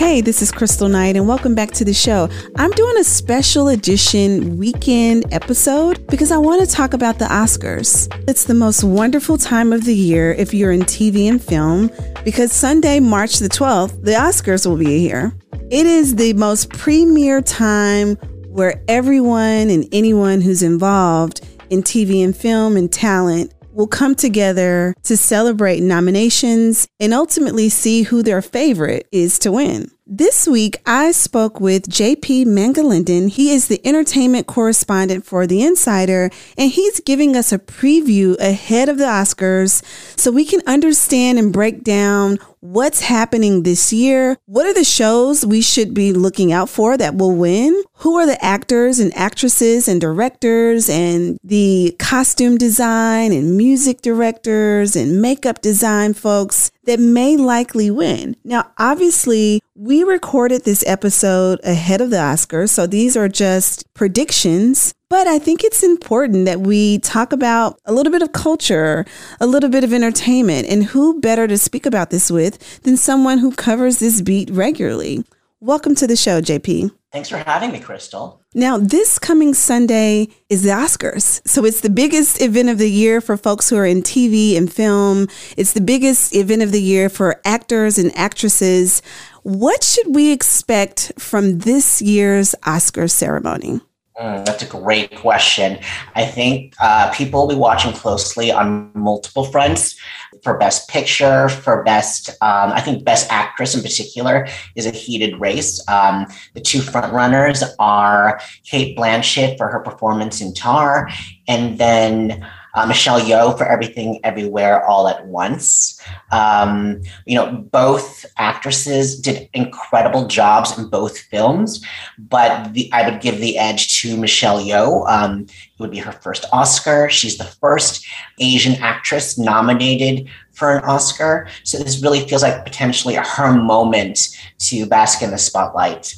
Hey, this is Kristal Knight, and welcome back to the show. I'm doing a special edition weekend episode because I want to talk about the Oscars. It's the most wonderful time of the year if you're in TV and film because Sunday, March the 12th, the Oscars will be here. It is the most premier time where everyone and anyone who's involved in TV and film and talent will come together to celebrate nominations and ultimately see who their favorite is to win. This week, I spoke with JP Mangalindan. He is the entertainment correspondent for The Insider, and he's giving us a preview ahead of the Oscars so we can understand and break down what's happening this year. What are the shows we should be looking out for that will win? Who are the actors and actresses and directors and the costume design and music directors and makeup design folks that may likely win? Now, obviously, we recorded this episode ahead of the Oscars, so these are just predictions. But I think it's important that we talk about a little bit of culture, a little bit of entertainment, and who better to speak about this with than someone who covers this beat regularly. Welcome to the show, JP. Thanks for having me, Kristal. Now, this coming Sunday is the Oscars. So it's the biggest event of the year for folks who are in TV and film. It's the biggest event of the year for actors and actresses. What should we expect from this year's Oscar ceremony? Mm, that's a great question. I think uh, people will be watching closely on multiple fronts for Best Picture, for Best, um, I think Best Actress in particular is a heated race. Um, the two frontrunners are Cate Blanchett for her performance in Tar, and then uh, Michelle Yeoh for Everything Everywhere All at Once. Um, you know, both actresses did incredible jobs in both films, but the, I would give the edge to Michelle Yeoh. Um, it would be her first Oscar. She's the first Asian actress nominated for an Oscar. So this really feels like potentially her moment to bask in the spotlight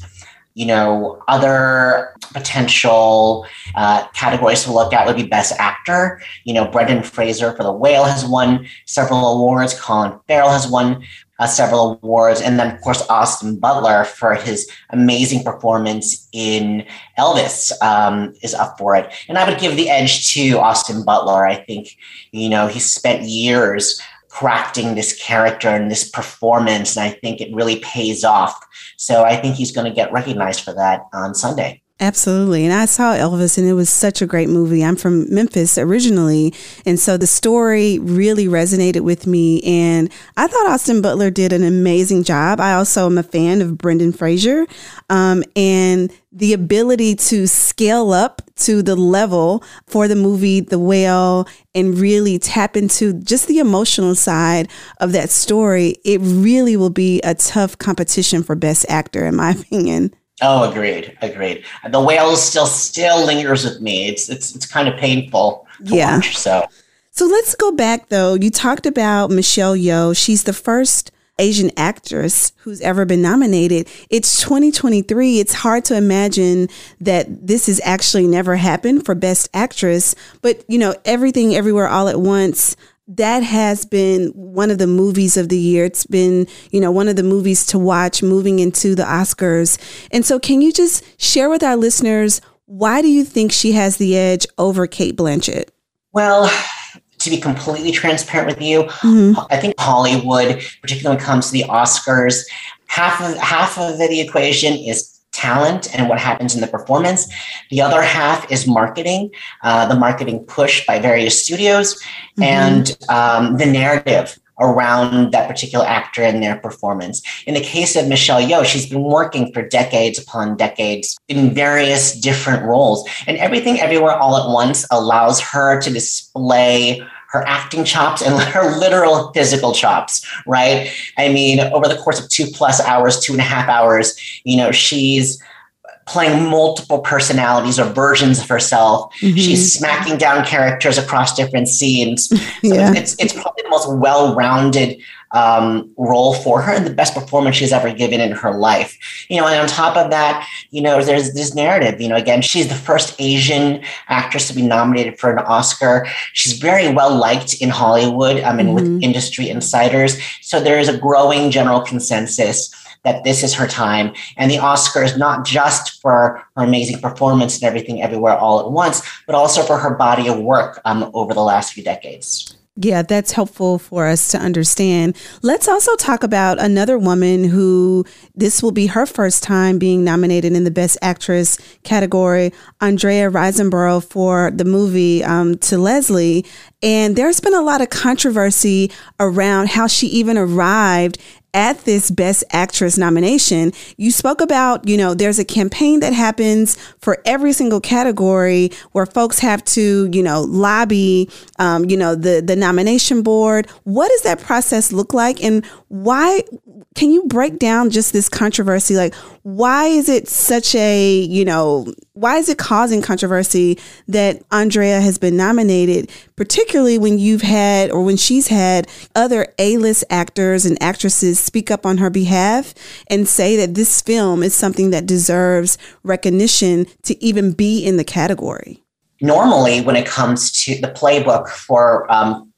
you know, other potential uh, categories to look at would be Best Actor. You know, Brendan Fraser for The Whale has won several awards. Colin Farrell has won uh, several awards, and then of course Austin Butler for his amazing performance in Elvis um, is up for it. And I would give the edge to Austin Butler. I think you know he spent years crafting this character and this performance. And I think it really pays off. So I think he's going to get recognized for that on Sunday. Absolutely. And I saw Elvis and it was such a great movie. I'm from Memphis originally. And so the story really resonated with me. And I thought Austin Butler did an amazing job. I also am a fan of Brendan Fraser. Um, and the ability to scale up to the level for the movie The Whale and really tap into just the emotional side of that story, it really will be a tough competition for Best Actor, in my opinion. Oh, agreed, agreed. The whale still still lingers with me. It's it's it's kind of painful yeah. Watch, so. So let's go back though. You talked about Michelle Yeoh. She's the first Asian actress who's ever been nominated. It's 2023. It's hard to imagine that this has actually never happened for Best Actress. But, you know, Everything Everywhere All at Once that has been one of the movies of the year. It's been, you know, one of the movies to watch moving into the Oscars. And so, can you just share with our listeners why do you think she has the edge over Cate Blanchett? Well, to be completely transparent with you, mm-hmm. I think Hollywood, particularly when it comes to the Oscars, half of half of the equation is talent and what happens in the performance. The other half is marketing, uh, the marketing push by various studios, mm-hmm. and um, the narrative around that particular actor and their performance. In the case of Michelle Yeoh, she's been working for decades upon decades in various different roles. And Everything Everywhere All at Once allows her to display her acting chops and her literal physical chops, right? I mean, over the course of two plus hours, two and a half hours, you know, she's playing multiple personalities or versions of herself. Mm-hmm. She's smacking down characters across different scenes. So yeah. it's it's probably the most well-rounded um, role for her and the best performance she's ever given in her life. You know, and on top of that, you know, there's this narrative. You know, again, she's the first Asian actress to be nominated for an Oscar. She's very well liked in Hollywood. I mean, mm-hmm. with industry insiders. So there is a growing general consensus that this is her time. And the Oscars, not just for her amazing performance and everything everywhere all at once, but also for her body of work um, over the last few decades. Yeah, that's helpful for us to understand. Let's also talk about another woman who this will be her first time being nominated in the Best Actress category, Andrea Riseborough for the movie um, To Leslie. And there's been a lot of controversy around how she even arrived at this best actress nomination, you spoke about, you know, there's a campaign that happens for every single category where folks have to, you know, lobby, um, you know, the, the nomination board. What does that process look like? And why, can you break down just this controversy? Like, why is it such a, you know, why is it causing controversy that Andrea has been nominated, particularly when you've had or when she's had other A list actors and actresses speak up on her behalf and say that this film is something that deserves recognition to even be in the category? Normally, when it comes to the playbook for um,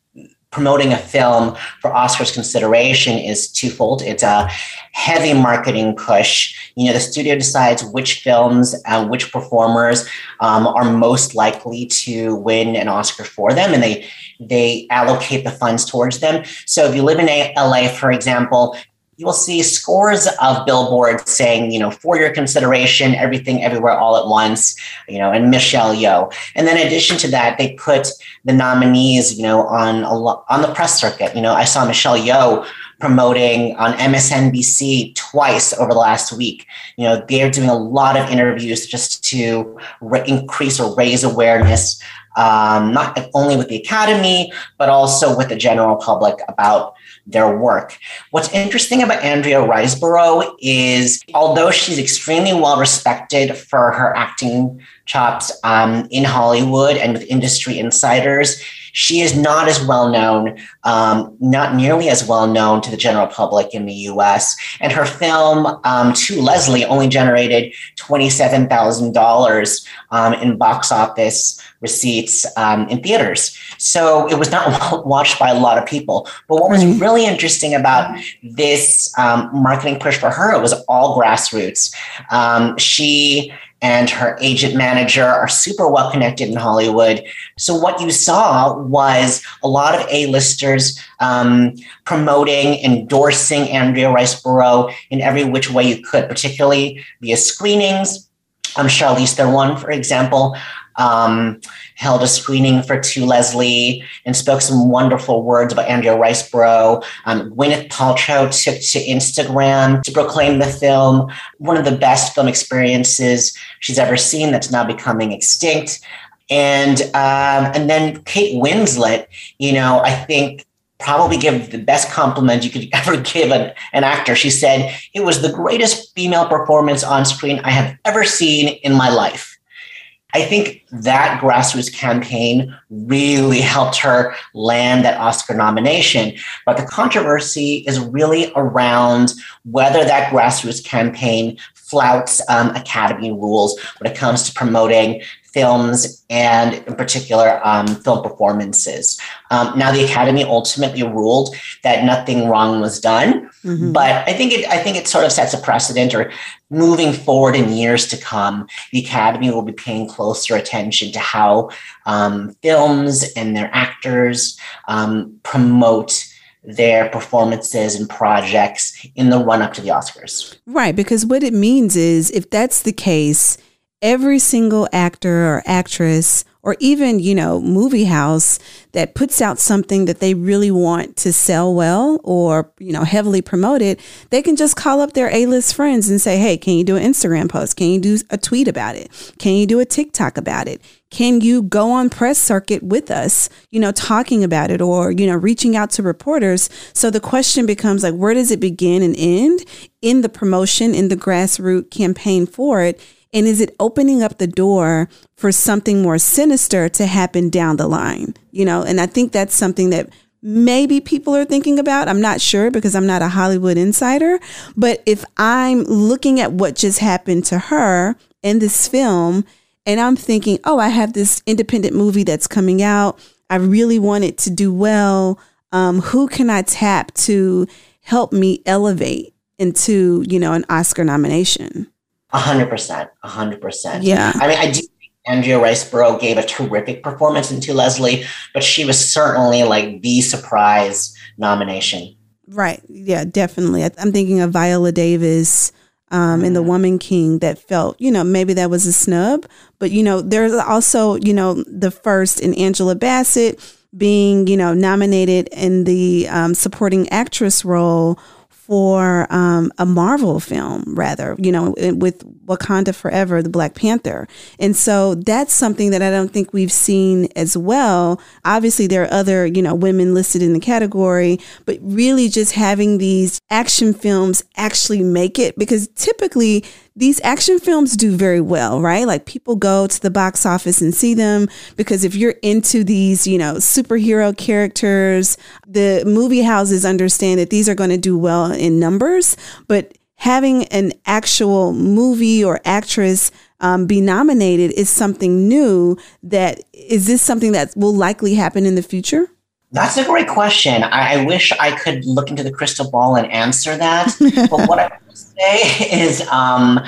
promoting a film for Oscars consideration is twofold. It's a heavy marketing push. You know, the studio decides which films and which performers um, are most likely to win an Oscar for them, and they they allocate the funds towards them. So if you live in LA, for example, you will see scores of billboards saying, you know, for your consideration, everything, everywhere, all at once, you know, and Michelle Yeoh. And then in addition to that, they put the nominees, you know, on a lo- on the press circuit. You know, I saw Michelle Yeoh promoting on MSNBC twice over the last week. You know, they're doing a lot of interviews just to re- increase or raise awareness, um, not only with the Academy, but also with the general public about their work. What's interesting about Andrea Riseborough is although she's extremely well respected for her acting chops um, in Hollywood and with industry insiders, she is not as well known, um, not nearly as well known to the general public in the US. And her film, um, To Leslie, only generated $27,000 um, in box office receipts um, in theaters. So it was not watched by a lot of people. But what was really interesting about this um, marketing push for her, it was all grassroots. Um, she and her agent manager are super well connected in Hollywood. So what you saw was a lot of A-listers um, promoting, endorsing Andrea Riseborough in every which way you could, particularly via screenings. Um, Charlize Theron, for example, um, held a screening for To Leslie and spoke some wonderful words about Andrea Riseborough. Um, Gwyneth Paltrow took to Instagram to proclaim the film one of the best film experiences she's ever seen that's now becoming extinct. And um, and then Kate Winslet, you know, I think probably give the best compliment you could ever give an, an actor. She said, It was the greatest female performance on screen I have ever seen in my life. I think that grassroots campaign really helped her land that Oscar nomination. But the controversy is really around whether that grassroots campaign flouts um, Academy rules when it comes to promoting films and in particular um, film performances. Um, now the Academy ultimately ruled that nothing wrong was done, mm-hmm. but I think it I think it sort of sets a precedent or moving forward in years to come, the Academy will be paying closer attention to how um, films and their actors um, promote their performances and projects in the run up to the Oscars. Right, because what it means is if that's the case, every single actor or actress or even, you know, movie house that puts out something that they really want to sell well or, you know, heavily promote it, they can just call up their A-list friends and say, "Hey, can you do an Instagram post? Can you do a tweet about it? Can you do a TikTok about it? Can you go on press circuit with us, you know, talking about it or, you know, reaching out to reporters?" So the question becomes like, where does it begin and end in the promotion in the grassroots campaign for it? And is it opening up the door for something more sinister to happen down the line? You know, and I think that's something that maybe people are thinking about. I'm not sure because I'm not a Hollywood insider. But if I'm looking at what just happened to her in this film, and I'm thinking, oh, I have this independent movie that's coming out. I really want it to do well. Um, who can I tap to help me elevate into, you know, an Oscar nomination? A hundred percent, a hundred percent. Yeah. I mean, I do. Think Andrea Riseborough gave a terrific performance in To Leslie, but she was certainly like the surprise nomination. Right. Yeah, definitely. I'm thinking of Viola Davis um, in The mm-hmm. Woman King that felt, you know, maybe that was a snub, but you know, there's also, you know, the first in Angela Bassett being, you know, nominated in the um, supporting actress role for um, a Marvel film, rather, you know, with Wakanda Forever, the Black Panther. And so that's something that I don't think we've seen as well. Obviously, there are other, you know, women listed in the category, but really just having these action films actually make it because typically these action films do very well, right? Like people go to the box office and see them because if you're into these, you know, superhero characters, the movie houses understand that these are going to do well in numbers, but having an actual movie or actress um, be nominated is something new that is this something that will likely happen in the future that's a great question. I, I, wish I could look into the crystal ball and answer that. but what I say is um,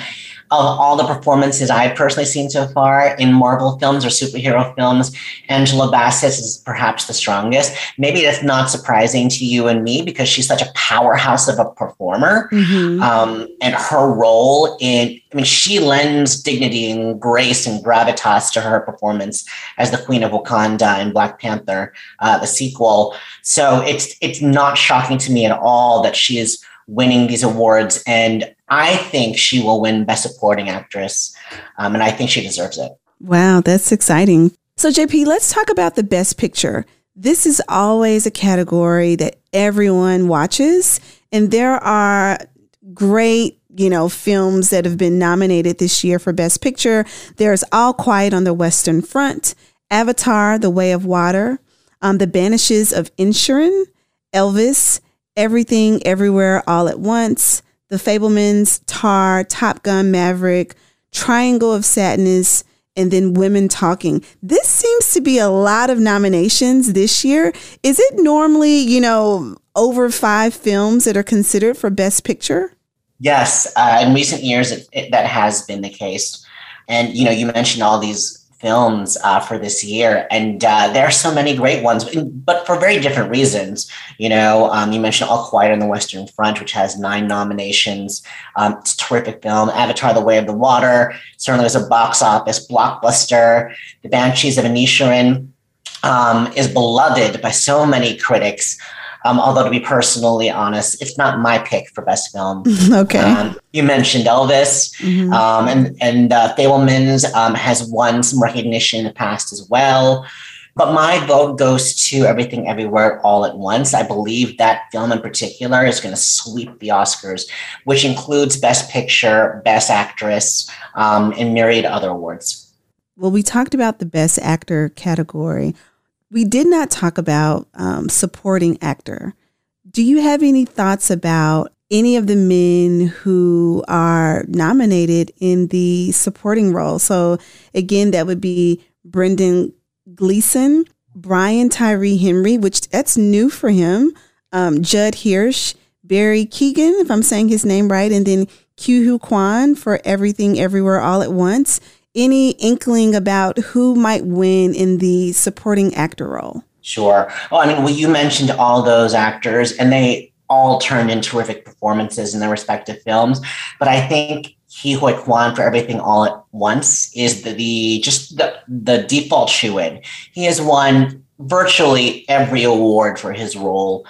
of all the performances I've personally seen so far in Marvel films or superhero films, Angela Bassett is perhaps the strongest. Maybe that's not surprising to you and me because she's such a powerhouse of a performer. Mm-hmm. Um, and her role in, I mean, she lends dignity and grace and gravitas to her performance as the Queen of Wakanda in Black Panther, uh, the sequel. So it's it's not shocking to me at all that she is winning these awards. And I think she will win Best Supporting Actress. Um, and I think she deserves it. Wow, that's exciting. So, JP, let's talk about the Best Picture. This is always a category that everyone watches. And there are great, you know, films that have been nominated this year for Best Picture. There's All Quiet on the Western Front, Avatar, The Way of Water, um, The Banshees of Inisherin, Elvis, Everything, Everywhere, All at Once, The Fabelmans, Tar, Top Gun, Maverick, Triangle of Sadness, and then Women Talking. This seems to be a lot of nominations this year. Is it normally, you know, over five films that are considered for Best Picture? Yes, uh, in recent years, it, it, that has been the case. And you know, you mentioned all these films uh, for this year, and uh, there are so many great ones, but for very different reasons. You know, um, you mentioned All Quiet on the Western Front, which has nine nominations. Um, it's a terrific film. Avatar: The Way of the Water certainly was a box office blockbuster. The Banshees of Inisherin um, is beloved by so many critics. Um, although to be personally honest, it's not my pick for best film. okay. Um, you mentioned Elvis, mm-hmm. um, and and uh, Fabelmans um, has won some recognition in the past as well. But my vote goes to Everything Everywhere All at Once. I believe that film in particular is going to sweep the Oscars, which includes Best Picture, Best Actress, um, and myriad other awards. Well, we talked about the Best Actor category. We did not talk about um, supporting actor. Do you have any thoughts about any of the men who are nominated in the supporting role? So, again, that would be Brendan Gleeson, Brian Tyree Henry, which that's new for him, um, Judd Hirsch, Barry Keoghan, if I'm saying his name right, and then Huy Quan for Everything Everywhere All at Once any inkling about who might win in the supporting actor role? Sure. Well, I mean, well, you mentioned all those actors, and they all turned in terrific performances in their respective films. But I think Ke Huy Quan for Everything All at Once is the, the just the, the default shoe in. He has won virtually every award for his role.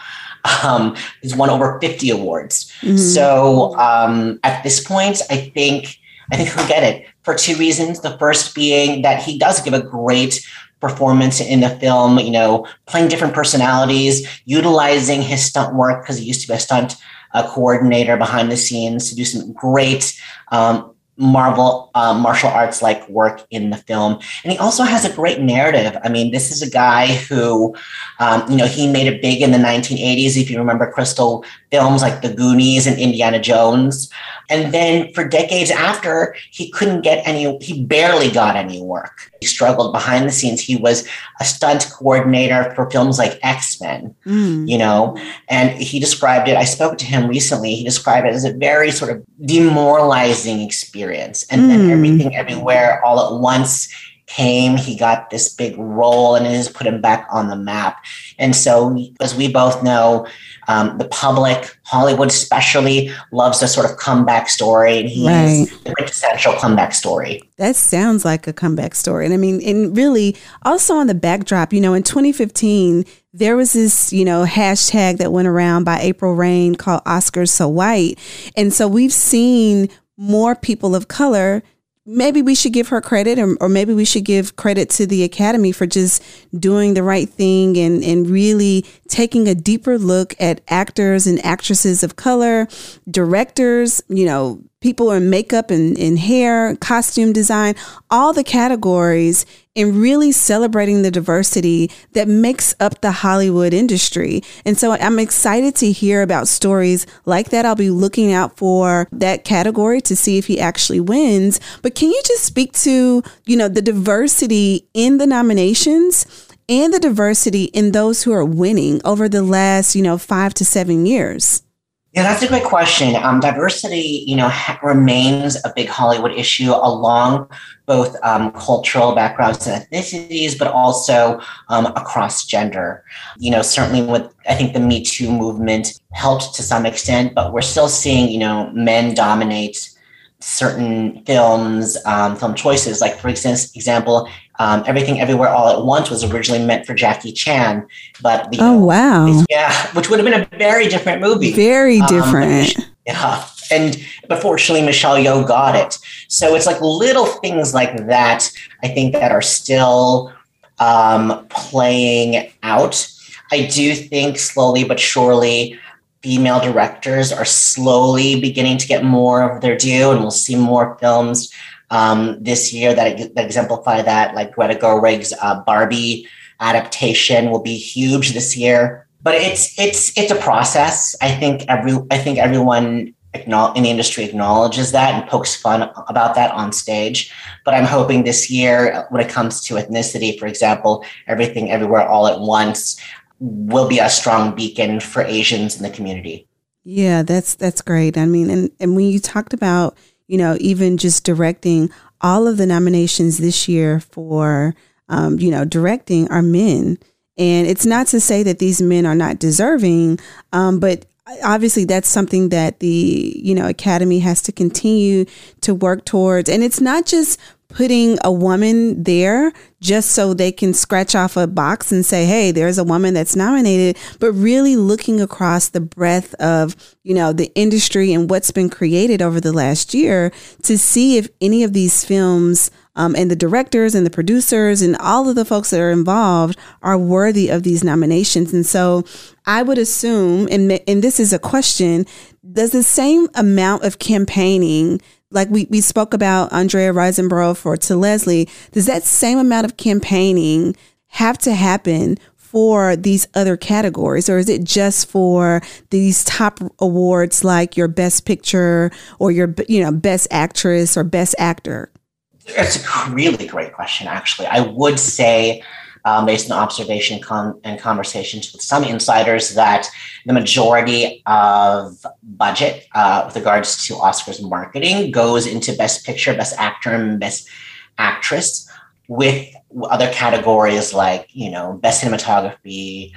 Um, he's won over 50 awards. Mm-hmm. So um, at this point, I think I think he'll get it for two reasons. The first being that he does give a great performance in the film, you know, playing different personalities, utilizing his stunt work because he used to be a stunt uh, coordinator behind the scenes to do some great um, Marvel uh, martial arts like work in the film. And he also has a great narrative. I mean, this is a guy who, um, you know, he made it big in the 1980s. If you remember Kristal films like The Goonies and Indiana Jones. And then for decades after, he couldn't get any, he barely got any work. He struggled behind the scenes. He was a stunt coordinator for films like X Men, mm. you know, and he described it. I spoke to him recently. He described it as a very sort of demoralizing experience. And mm. then everything everywhere all at once came, he got this big role and it has put him back on the map. And so, as we both know, um, the public, Hollywood especially, loves a sort of comeback story, and he's right. the quintessential comeback story. That sounds like a comeback story. And I mean, and really, also on the backdrop, you know, in 2015, there was this, you know, hashtag that went around by April Reign called Oscars So White. And so we've seen more people of color maybe we should give her credit or, or, maybe we should give credit to the academy for just doing the right thing and, and really taking a deeper look at actors and actresses of color directors you know people in makeup and, and hair costume design all the categories and really celebrating the diversity that makes up the Hollywood industry. And so I'm excited to hear about stories like that. I'll be looking out for that category to see if he actually wins. But can you just speak to, you know, the diversity in the nominations? And the diversity in those who are winning over the last, you know, five to seven years. Yeah, that's a great question. Um, diversity, you know, ha- remains a big Hollywood issue along both um, cultural backgrounds and ethnicities, but also um, across gender. You know, certainly with I think the Me Too movement helped to some extent, but we're still seeing you know men dominate certain films, um, film choices. Like for instance, example, um, Everything Everywhere All at Once was originally meant for Jackie Chan, but the, oh wow, yeah, which would have been a very different movie, very um, different. Um, yeah, and but fortunately, Michelle Yeoh got it. So it's like little things like that. I think that are still um, playing out. I do think slowly but surely female directors are slowly beginning to get more of their due, and we'll see more films um, this year that, that exemplify that, like Greta Gerwig's uh, Barbie adaptation will be huge this year. But it's it's it's a process. I think every I think everyone in the industry acknowledges that and pokes fun about that on stage. But I'm hoping this year, when it comes to ethnicity, for example, everything everywhere all at once will be a strong beacon for Asians in the community. Yeah, that's that's great. I mean, and and when you talked about you know, even just directing all of the nominations this year for, um, you know, directing are men. And it's not to say that these men are not deserving, um, but obviously that's something that the you know academy has to continue to work towards and it's not just putting a woman there just so they can scratch off a box and say, hey, there's a woman that's nominated, but really looking across the breadth of, you know, the industry and what's been created over the last year to see if any of these films um, and the directors and the producers and all of the folks that are involved are worthy of these nominations. And so I would assume, and, and this is a question, does the same amount of campaigning like we, we spoke about Andrea Riseborough for to Leslie, does that same amount of campaigning have to happen for these other categories? Or is it just for these top awards like your best picture or your you know best actress or best actor? It's a really great question actually. I would say um, based on observation con- and conversations with some insiders that the majority of budget uh, with regards to Oscars marketing goes into Best Picture, Best Actor, and Best Actress. with other categories like, you know, best cinematography,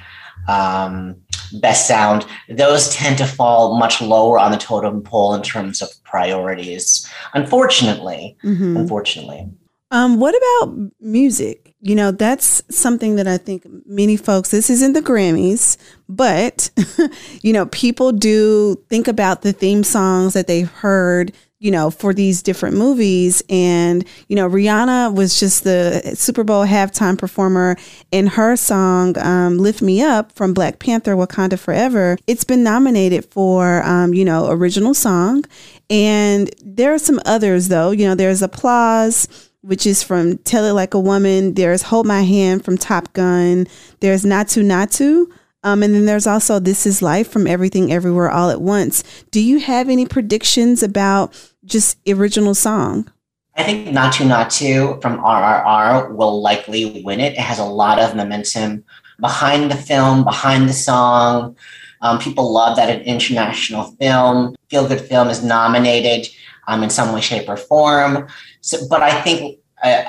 um, best sound, those tend to fall much lower on the totem pole in terms of priorities. Unfortunately, mm-hmm. unfortunately. Um, what about music? You know, that's something that I think many folks, this isn't the Grammys, but, you know, people do think about the theme songs that they've heard you know, for these different movies. And, you know, Rihanna was just the Super Bowl halftime performer in her song, um, Lift Me Up from Black Panther Wakanda Forever. It's been nominated for, um, you know, original song. And there are some others, though. You know, there's Applause which is from Tell It Like a Woman. There's Hold My Hand from Top Gun. There's Naatu Naatu. um, and then there's also This Is Life from Everything Everywhere All at Once. Do you have any predictions about just original song? I think Naatu Naatu from RRR will likely win it. It has a lot of momentum behind the film, behind the song. Um, people love that an international film, feel good film, is nominated um, in some way, shape, or form. So, but I think a,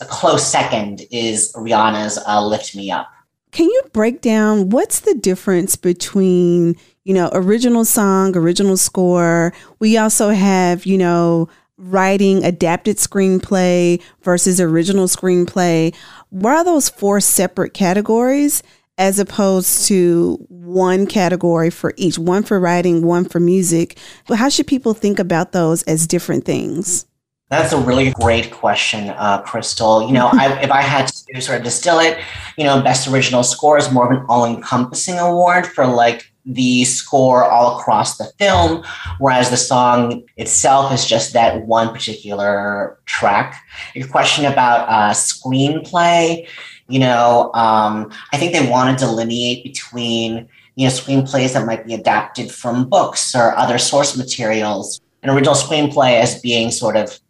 a close second is Rihanna's uh, "Lift Me Up." Can you break down what's the difference between, you know, original song, original score? We also have, you know, writing adapted screenplay versus original screenplay. What are those four separate categories as opposed to one category for each? One for writing, one for music. But how should people think about those as different things? That's a really great question, uh, Kristal. You know, I, if I had to sort of distill it, you know, best original score is more of an all-encompassing award for like the score all across the film, whereas the song itself is just that one particular track. Your question about uh, screenplay, you know, um, I think they want to delineate between you know screenplays that might be adapted from books or other source materials, an original screenplay as being sort of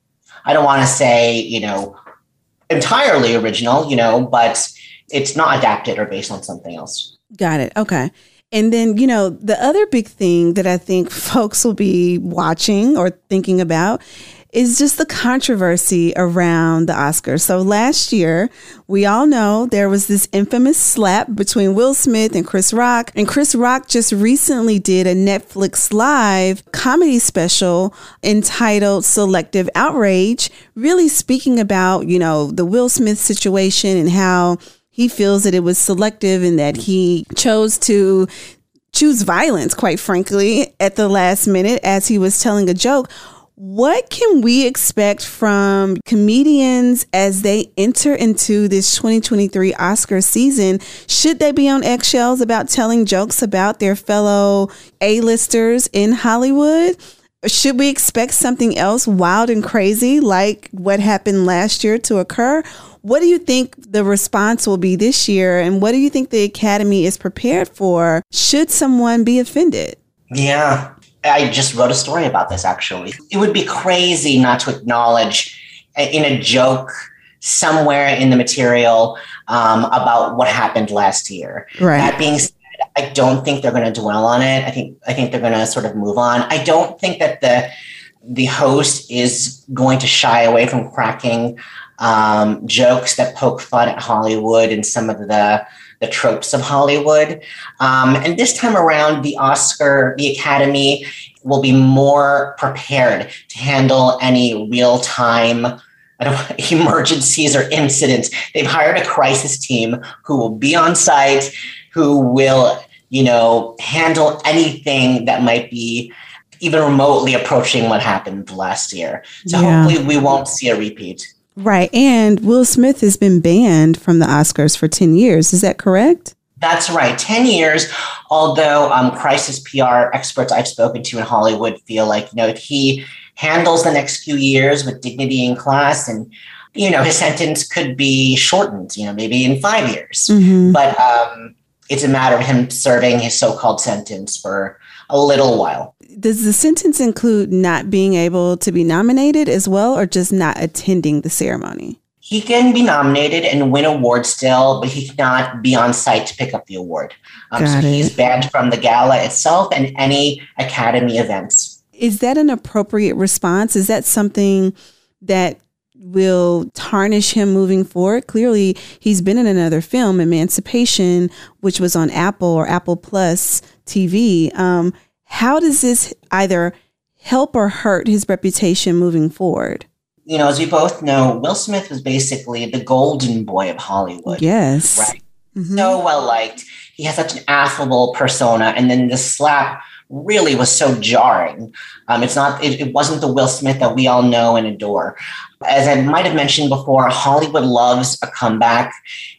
I don't want to say, you know, entirely original, you know, but it's not adapted or based on something else. Got it. Okay. And then, you know, the other big thing that I think folks will be watching or thinking about is just the controversy around the Oscars. So last year, we all know there was this infamous slap between Will Smith and Chris Rock. And Chris Rock just recently did a Netflix live comedy special entitled Selective Outrage, really speaking about, you know, the Will Smith situation and how he feels that it was selective and that he chose to choose violence, quite frankly, at the last minute as he was telling a joke. What can we expect from comedians as they enter into this 2023 Oscar season? Should they be on eggshells about telling jokes about their fellow A-listers in Hollywood? Should we expect something else wild and crazy like what happened last year to occur? What do you think the response will be this year? And what do you think the Academy is prepared for? Should someone be offended? Yeah, I just wrote a story about this actually. It would be crazy not to acknowledge in a joke somewhere in the material um, about what happened last year. Right. That being said, I don't think they're going to dwell on it. I think I think they're going to sort of move on. I don't think that the the host is going to shy away from cracking um, jokes that poke fun at Hollywood and some of the the tropes of Hollywood. Um, and this time around, the Oscar, the Academy will be more prepared to handle any real time emergencies or incidents. They've hired a crisis team who will be on site, who will, you know, handle anything that might be even remotely approaching what happened last year. So yeah. hopefully we won't see a repeat. Right. And Will Smith has been banned from the Oscars for 10 years. Is that correct? That's right. 10 years. Although um, crisis PR experts I've spoken to in Hollywood feel like, you know, if he handles the next few years with dignity and class and you know his sentence could be shortened you know maybe in five years mm-hmm. but um, it's a matter of him serving his so-called sentence for a little while does the sentence include not being able to be nominated as well, or just not attending the ceremony? He can be nominated and win awards still, but he cannot be on site to pick up the award. Um, so he's banned from the gala itself and any Academy events. Is that an appropriate response? Is that something that will tarnish him moving forward. Clearly, he's been in another film, Emancipation, which was on Apple or Apple Plus TV. Um, how does this either help or hurt his reputation moving forward? You know, as we both know, Will Smith was basically the golden boy of Hollywood. Yes. Right. Mm-hmm. So well liked. He has such an affable persona. And then the slap really was so jarring. Um, it's not, it, it, wasn't the Will Smith that we all know and adore. As I might have mentioned before, Hollywood loves a comeback.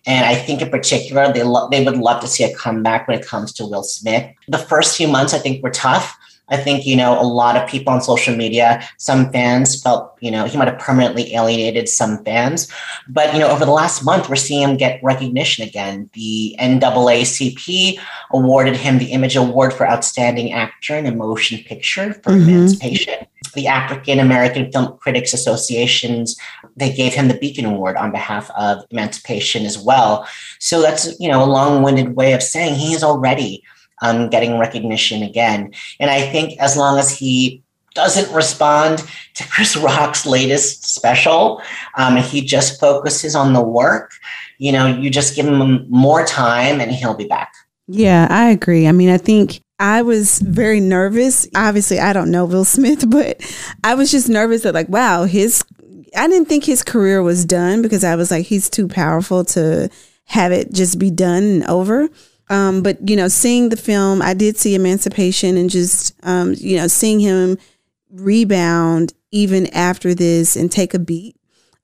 And I think in particular, they, lo- they would love to see a comeback when it comes to Will Smith. The first few months, I think, were tough. I think, you know, a lot of people on social media, some fans felt, you know, he might have permanently alienated some fans. But, you know, over the last month, we're seeing him get recognition again. The NAACP awarded him the Image Award for Outstanding Actor in a Motion Picture for mm-hmm. Emancipation. The African American Film Critics Associations, they gave him the Beacon Award on behalf of Emancipation as well. So that's, you know, a long-winded way of saying he is already um, getting recognition again. And I think as long as he doesn't respond to Chris Rock's latest special, um, he just focuses on the work, you know, you just give him more time and he'll be back. Yeah, I agree. I mean, I think I was very nervous. Obviously, I don't know Will Smith, but I was just nervous that, like, wow, his, I didn't think his career was done because I was like, he's too powerful to have it just be done and over. Um, but you know, seeing the film, I did see Emancipation, and just um, you know, seeing him rebound even after this and take a beat.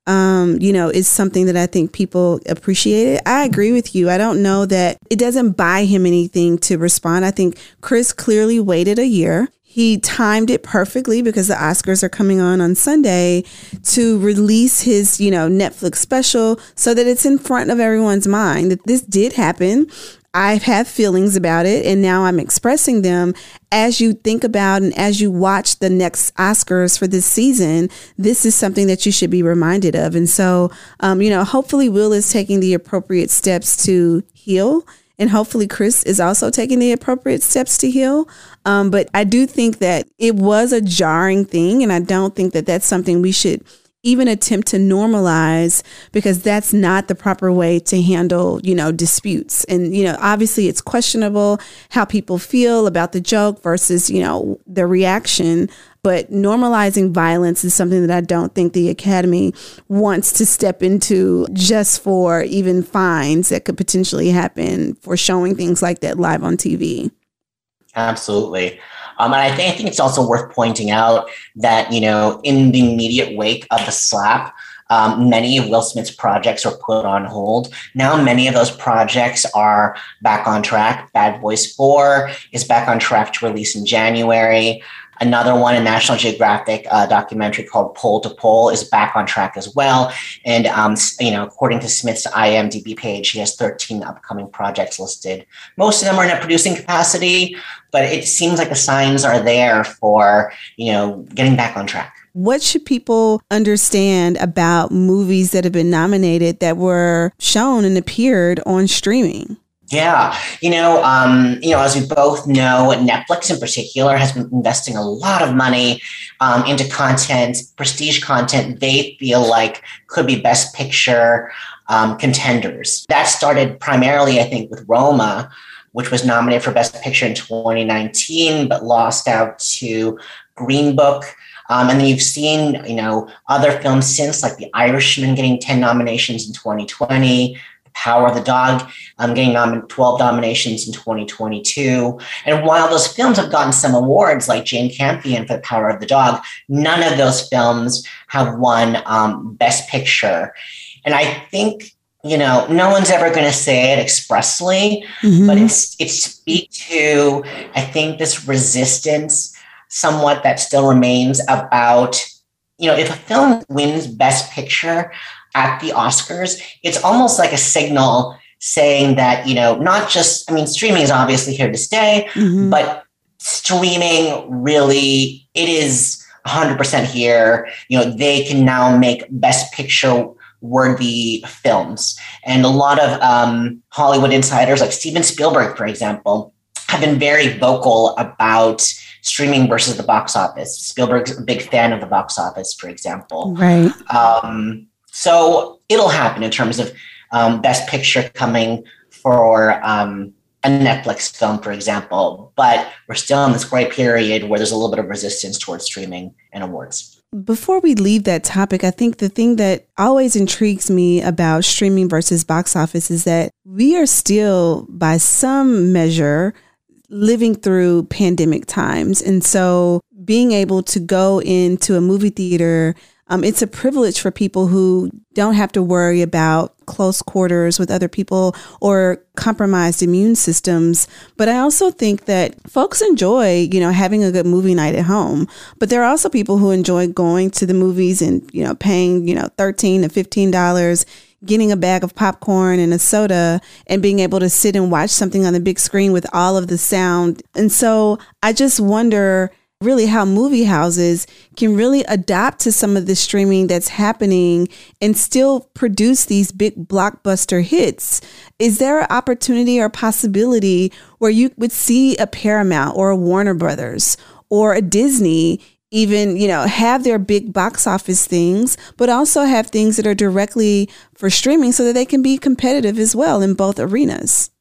Um, you know, is something that I think people appreciated. I agree with you. I don't know that it doesn't buy him anything to respond. I think Chris clearly waited a year. He timed it perfectly because the Oscars are coming on on Sunday to release his, you know, Netflix special so that it's in front of everyone's mind that this did happen. I've had feelings about it and now I'm expressing them. As you think about and as you watch the next Oscars for this season, this is something that you should be reminded of. And so, um, you know, hopefully Will is taking the appropriate steps to heal. And hopefully Chris is also taking the appropriate steps to heal. Um, but I do think that it was a jarring thing. And I don't think that that's something we should even attempt to normalize because that's not the proper way to handle, you know, disputes. And, you know, obviously it's questionable how people feel about the joke versus, you know, the reaction. But normalizing violence is something that I don't think the Academy wants to step into just for even fines that could potentially happen for showing things like that live on TV. Absolutely. Um, and I think, I think it's also worth pointing out that, you know, in the immediate wake of the slap, um, many of Will Smith's projects were put on hold. Now, many of those projects are back on track. Bad Boys 4 is back on track to release in January. Another one, a National Geographic uh, documentary called Pole to Pole, is back on track as well. And um, you know, according to Smith's IMDb page, he has 13 upcoming projects listed. Most of them are in a producing capacity, but it seems like the signs are there for you know getting back on track. What should people understand about movies that have been nominated that were shown and appeared on streaming? Yeah, you know, um, you know, as we both know, Netflix in particular has been investing a lot of money um, into content, prestige content. They feel like could be Best Picture um, contenders. That started primarily, I think, with Roma, which was nominated for Best Picture in 2019, but lost out to Green Book. Um, and then you've seen, you know, other films since, like The Irishman getting 10 nominations in 2020, Power of the Dog, um, getting nom- 12 nominations in 2022. And while those films have gotten some awards, like Jane Campion for The Power of the Dog, none of those films have won um, Best Picture. And I think you know, no one's ever going to say it expressly, mm-hmm. but it's it speaks to I think this resistance somewhat that still remains about you know if a film wins Best Picture, at the Oscars, it's almost like a signal saying that, you know, not just, I mean, streaming is obviously here to stay, mm-hmm. but streaming really, it is 100% here. You know, they can now make best picture worthy films. And a lot of um, Hollywood insiders, like Steven Spielberg, for example, have been very vocal about streaming versus the box office. Spielberg's a big fan of the box office, for example. Right. Um, so it'll happen in terms of um, Best Picture coming for um, a Netflix film, for example. But we're still in this great period where there's a little bit of resistance towards streaming and awards. Before we leave that topic, I think the thing that always intrigues me about streaming versus box office is that we are still, by some measure, living through pandemic times. And so being able to go into a movie theater um, it's a privilege for people who don't have to worry about close quarters with other people or compromised immune systems. But I also think that folks enjoy, you know, having a good movie night at home. But there are also people who enjoy going to the movies and, you know, paying, you know, 13 to $15 getting a bag of popcorn and a soda and being able to sit and watch something on the big screen with all of the sound. And so I just wonder really how movie houses can really adapt to some of the streaming that's happening and still produce these big blockbuster hits. Is there an opportunity or possibility where you would see a Paramount or a Warner Brothers or a Disney even, you know, have their big box office things, but also have things that are directly for streaming so that they can be competitive as well in both arenas?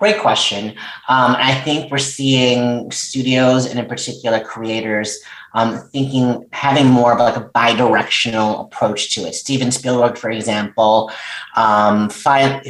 Great question. Um, I think we're seeing studios and in particular creators um, thinking, having more of like a bi-directional approach to it. Steven Spielberg, for example, um,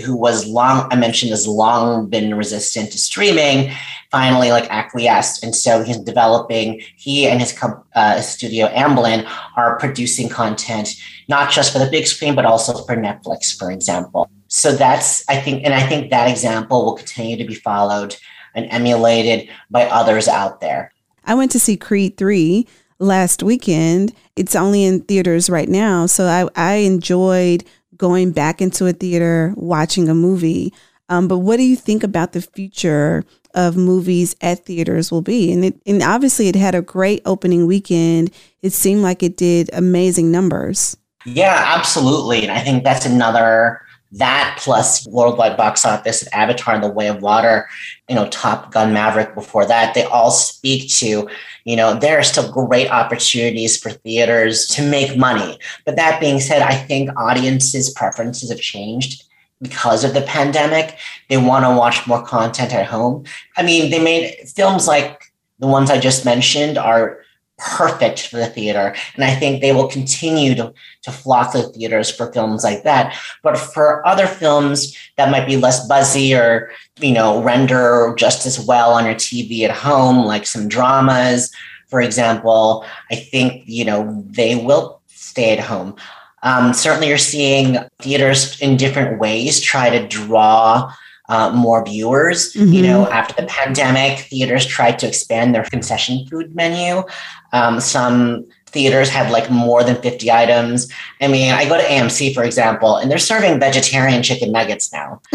who was long, I mentioned, has long been resistant to streaming, finally like acquiesced. And so he's developing, he and his uh, studio Amblin are producing content, not just for the big screen, but also for Netflix, for example so that's i think and i think that example will continue to be followed and emulated by others out there. I went to see creed 3 last weekend. It's only in theaters right now. So i, I enjoyed going back into a theater watching a movie. Um, but what do you think about the future of movies at theaters will be? And it, and obviously it had a great opening weekend. It seemed like it did amazing numbers. Yeah absolutely. And i think that's another that plus worldwide box office Avatar and the Way of Water, you know, Top Gun Maverick before that, they all speak to, you know, there are still great opportunities for theaters to make money. But that being said, I think audiences' preferences have changed because of the pandemic. They want to watch more content at home. I mean, they made films like the ones I just mentioned are perfect for the theater. And I think they will continue to, to flock to theaters for films like that. But for other films that might be less buzzy or, you know, render just as well on your TV at home, like some dramas, for example, I think, you know, they will stay at home. Um, certainly, you're seeing theaters in different ways try to draw uh, more viewers. Mm-hmm. You know, after the pandemic, theaters tried to expand their concession food menu. Um, some theaters had like more than 50 items. I mean, I go to AMC, for example, and they're serving vegetarian chicken nuggets now.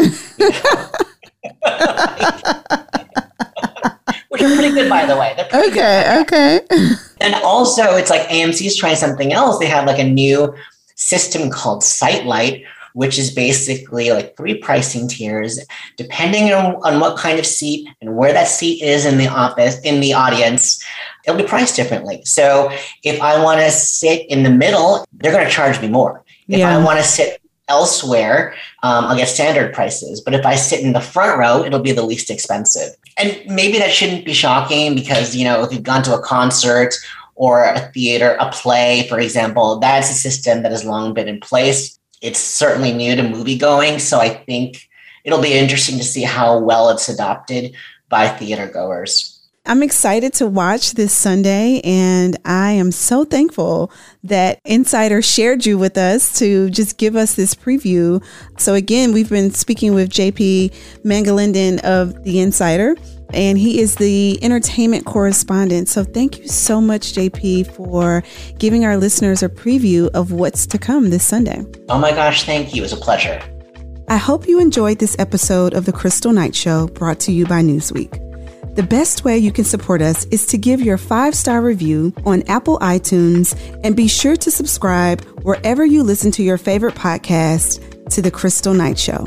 Which are pretty good, by the way. They're okay, good. okay. And also, it's like AMC is trying something else. They have like a new system called Sightline, which is basically like three pricing tiers, depending on, on what kind of seat and where that seat is in the office, in the audience, it'll be priced differently. So if I want to sit in the middle, they're going to charge me more. If yeah. I want to sit elsewhere, um, I'll get standard prices. But if I sit in the front row, it'll be the least expensive. And maybe that shouldn't be shocking because, you know, if you've gone to a concert or a theater, a play, for example, that's a system that has long been in place it's certainly new to movie going. So I think it'll be interesting to see how well it's adopted by theater goers. I'm excited to watch this Sunday, and I am so thankful that Insider shared you with us to just give us this preview. So, again, we've been speaking with JP Mangalindan of The Insider and he is the entertainment correspondent. So thank you so much, JP, for giving our listeners a preview of what's to come this Sunday. Oh my gosh, thank you. It was a pleasure. I hope you enjoyed this episode of The Kristal Knight Show brought to you by Newsweek. The best way you can support us is to give your five star review on Apple iTunes and be sure to subscribe wherever you listen to your favorite podcast to The Kristal Knight Show.